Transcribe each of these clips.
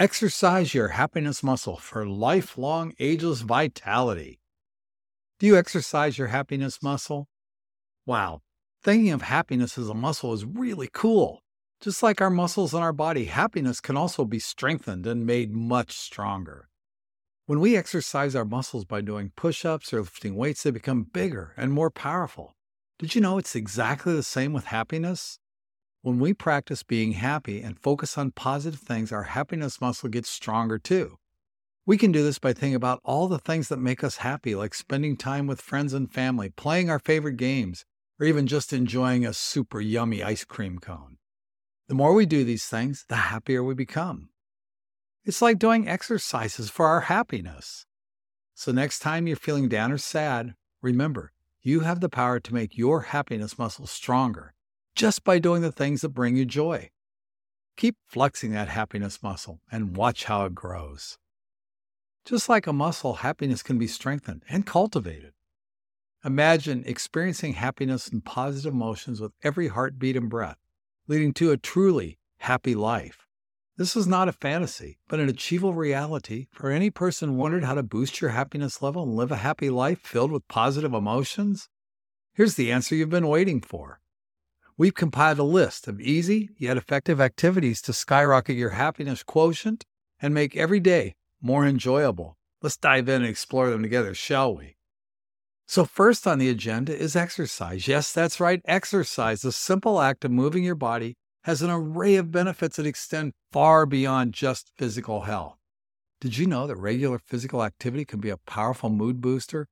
Exercise your happiness muscle for lifelong ageless vitality. Do you exercise your happiness muscle? Wow, thinking of happiness as a muscle is really cool. Just like our muscles in our body, happiness can also be strengthened and made much stronger. When we exercise our muscles by doing push ups or lifting weights, they become bigger and more powerful. Did you know it's exactly the same with happiness? When we practice being happy and focus on positive things, our happiness muscle gets stronger too. We can do this by thinking about all the things that make us happy, like spending time with friends and family, playing our favorite games, or even just enjoying a super yummy ice cream cone. The more we do these things, the happier we become. It's like doing exercises for our happiness. So, next time you're feeling down or sad, remember you have the power to make your happiness muscle stronger just by doing the things that bring you joy. Keep flexing that happiness muscle and watch how it grows. Just like a muscle, happiness can be strengthened and cultivated. Imagine experiencing happiness and positive emotions with every heartbeat and breath, leading to a truly happy life. This is not a fantasy, but an achievable reality for any person wondered how to boost your happiness level and live a happy life filled with positive emotions? Here's the answer you've been waiting for. We've compiled a list of easy yet effective activities to skyrocket your happiness quotient and make every day more enjoyable. Let's dive in and explore them together, shall we? So, first on the agenda is exercise. Yes, that's right, exercise. The simple act of moving your body has an array of benefits that extend far beyond just physical health. Did you know that regular physical activity can be a powerful mood booster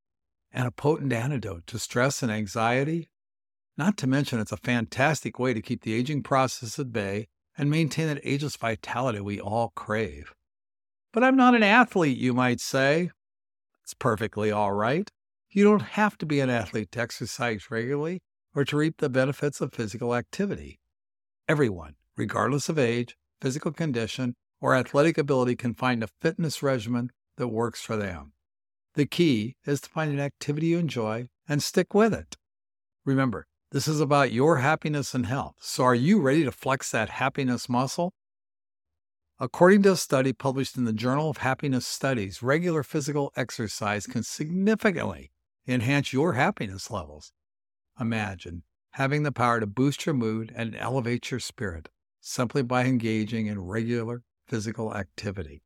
and a potent antidote to stress and anxiety? Not to mention, it's a fantastic way to keep the aging process at bay and maintain that ageless vitality we all crave. But I'm not an athlete, you might say. It's perfectly all right. You don't have to be an athlete to exercise regularly or to reap the benefits of physical activity. Everyone, regardless of age, physical condition, or athletic ability, can find a fitness regimen that works for them. The key is to find an activity you enjoy and stick with it. Remember, this is about your happiness and health. So, are you ready to flex that happiness muscle? According to a study published in the Journal of Happiness Studies, regular physical exercise can significantly enhance your happiness levels. Imagine having the power to boost your mood and elevate your spirit simply by engaging in regular physical activity.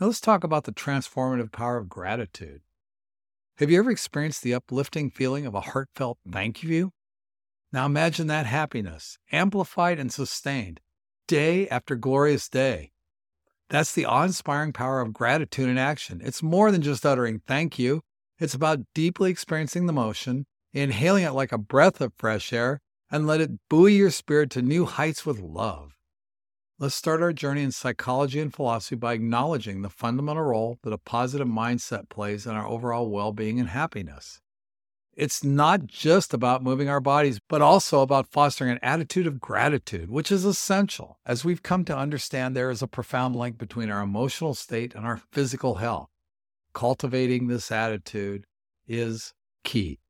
Now, let's talk about the transformative power of gratitude. Have you ever experienced the uplifting feeling of a heartfelt thank you? Now imagine that happiness, amplified and sustained, day after glorious day. That's the awe inspiring power of gratitude in action. It's more than just uttering thank you, it's about deeply experiencing the motion, inhaling it like a breath of fresh air, and let it buoy your spirit to new heights with love. Let's start our journey in psychology and philosophy by acknowledging the fundamental role that a positive mindset plays in our overall well being and happiness. It's not just about moving our bodies, but also about fostering an attitude of gratitude, which is essential as we've come to understand there is a profound link between our emotional state and our physical health. Cultivating this attitude is key.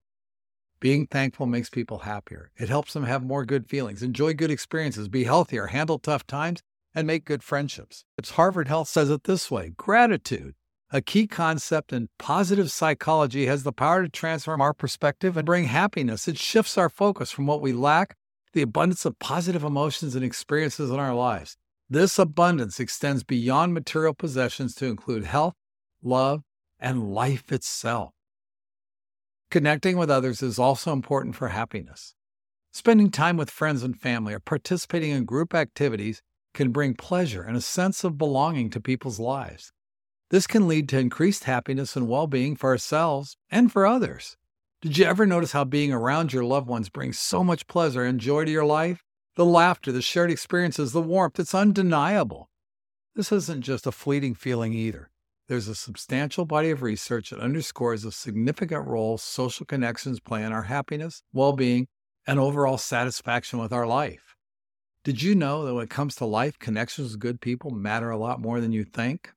Being thankful makes people happier. It helps them have more good feelings, enjoy good experiences, be healthier, handle tough times, and make good friendships. Harvard Health says it this way gratitude, a key concept in positive psychology, has the power to transform our perspective and bring happiness. It shifts our focus from what we lack the abundance of positive emotions and experiences in our lives. This abundance extends beyond material possessions to include health, love, and life itself. Connecting with others is also important for happiness. Spending time with friends and family or participating in group activities can bring pleasure and a sense of belonging to people's lives. This can lead to increased happiness and well being for ourselves and for others. Did you ever notice how being around your loved ones brings so much pleasure and joy to your life? The laughter, the shared experiences, the warmth, it's undeniable. This isn't just a fleeting feeling either. There's a substantial body of research that underscores the significant role social connections play in our happiness, well being, and overall satisfaction with our life. Did you know that when it comes to life, connections with good people matter a lot more than you think?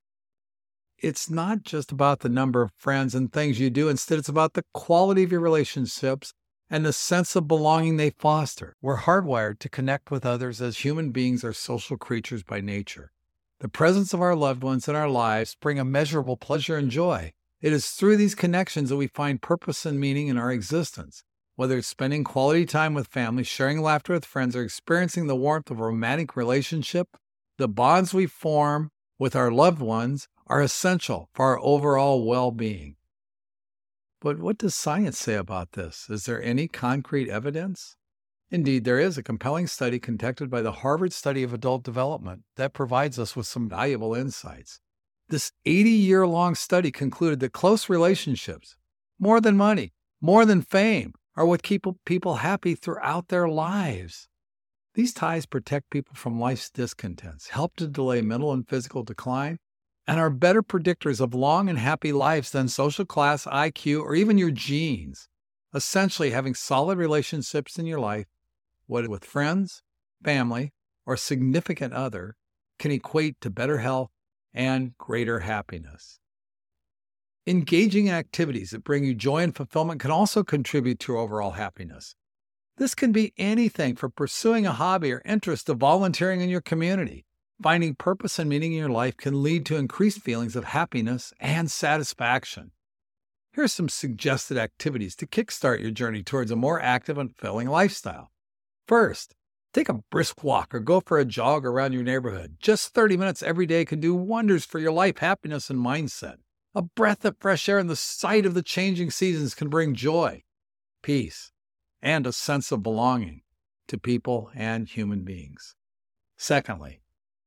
It's not just about the number of friends and things you do. Instead, it's about the quality of your relationships and the sense of belonging they foster. We're hardwired to connect with others as human beings are social creatures by nature. The presence of our loved ones in our lives bring immeasurable pleasure and joy. It is through these connections that we find purpose and meaning in our existence. Whether it's spending quality time with family, sharing laughter with friends, or experiencing the warmth of a romantic relationship, the bonds we form with our loved ones are essential for our overall well being. But what does science say about this? Is there any concrete evidence? Indeed, there is a compelling study conducted by the Harvard Study of Adult Development that provides us with some valuable insights. This 80 year long study concluded that close relationships, more than money, more than fame, are what keep people happy throughout their lives. These ties protect people from life's discontents, help to delay mental and physical decline, and are better predictors of long and happy lives than social class, IQ, or even your genes. Essentially, having solid relationships in your life, whether with friends, family, or significant other, can equate to better health and greater happiness. Engaging activities that bring you joy and fulfillment can also contribute to overall happiness. This can be anything from pursuing a hobby or interest to volunteering in your community. Finding purpose and meaning in your life can lead to increased feelings of happiness and satisfaction. Here are some suggested activities to kickstart your journey towards a more active and fulfilling lifestyle. First, take a brisk walk or go for a jog around your neighborhood. Just 30 minutes every day can do wonders for your life, happiness, and mindset. A breath of fresh air and the sight of the changing seasons can bring joy, peace, and a sense of belonging to people and human beings. Secondly,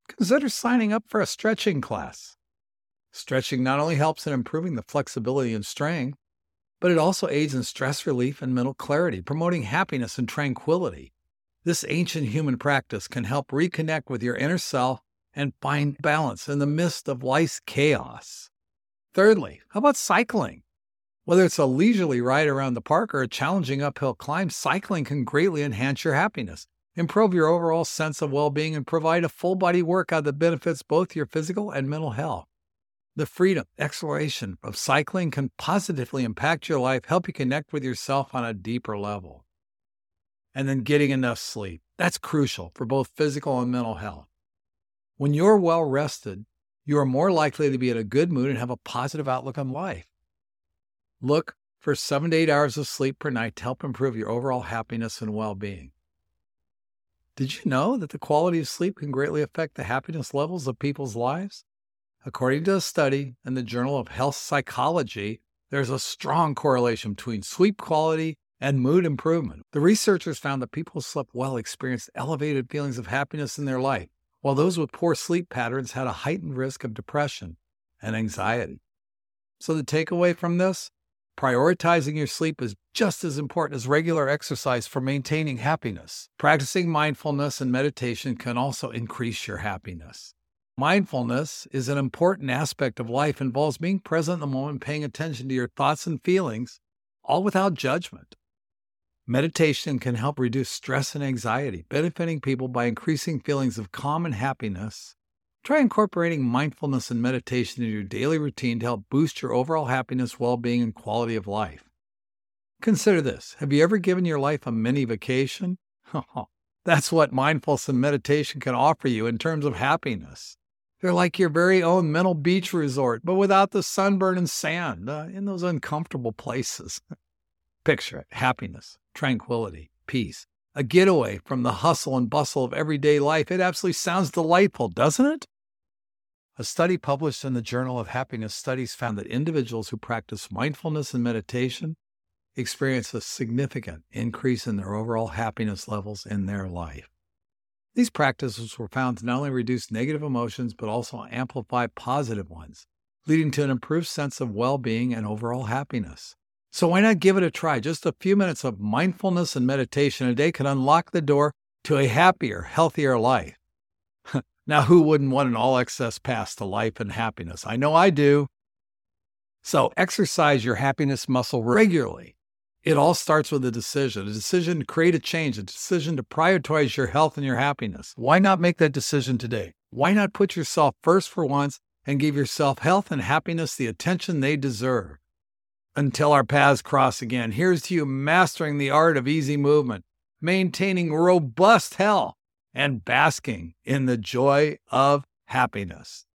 consider signing up for a stretching class. Stretching not only helps in improving the flexibility and strength, but it also aids in stress relief and mental clarity, promoting happiness and tranquility. This ancient human practice can help reconnect with your inner self and find balance in the midst of life's chaos. Thirdly, how about cycling? Whether it's a leisurely ride around the park or a challenging uphill climb, cycling can greatly enhance your happiness improve your overall sense of well being, and provide a full body workout that benefits both your physical and mental health. The freedom, exploration of cycling can positively impact your life, help you connect with yourself on a deeper level. And then getting enough sleep. That's crucial for both physical and mental health. When you're well rested, you are more likely to be in a good mood and have a positive outlook on life. Look for seven to eight hours of sleep per night to help improve your overall happiness and well being. Did you know that the quality of sleep can greatly affect the happiness levels of people's lives? According to a study in the Journal of Health Psychology, there's a strong correlation between sleep quality and mood improvement. The researchers found that people who slept well experienced elevated feelings of happiness in their life, while those with poor sleep patterns had a heightened risk of depression and anxiety. So, the takeaway from this Prioritizing your sleep is just as important as regular exercise for maintaining happiness. Practicing mindfulness and meditation can also increase your happiness. Mindfulness is an important aspect of life, involves being present in the moment, paying attention to your thoughts and feelings, all without judgment. Meditation can help reduce stress and anxiety, benefiting people by increasing feelings of calm and happiness Try incorporating mindfulness and meditation into your daily routine to help boost your overall happiness, well being, and quality of life. Consider this Have you ever given your life a mini vacation? That's what mindfulness and meditation can offer you in terms of happiness. They're like your very own mental beach resort, but without the sunburn and sand uh, in those uncomfortable places. Picture it happiness, tranquility, peace, a getaway from the hustle and bustle of everyday life. It absolutely sounds delightful, doesn't it? A study published in the Journal of Happiness Studies found that individuals who practice mindfulness and meditation experience a significant increase in their overall happiness levels in their life. These practices were found to not only reduce negative emotions, but also amplify positive ones, leading to an improved sense of well being and overall happiness. So, why not give it a try? Just a few minutes of mindfulness and meditation a day can unlock the door to a happier, healthier life. Now, who wouldn't want an all access pass to life and happiness? I know I do. So, exercise your happiness muscle regularly. It all starts with a decision a decision to create a change, a decision to prioritize your health and your happiness. Why not make that decision today? Why not put yourself first for once and give yourself health and happiness the attention they deserve? Until our paths cross again, here's to you mastering the art of easy movement, maintaining robust health, and basking in the joy of happiness.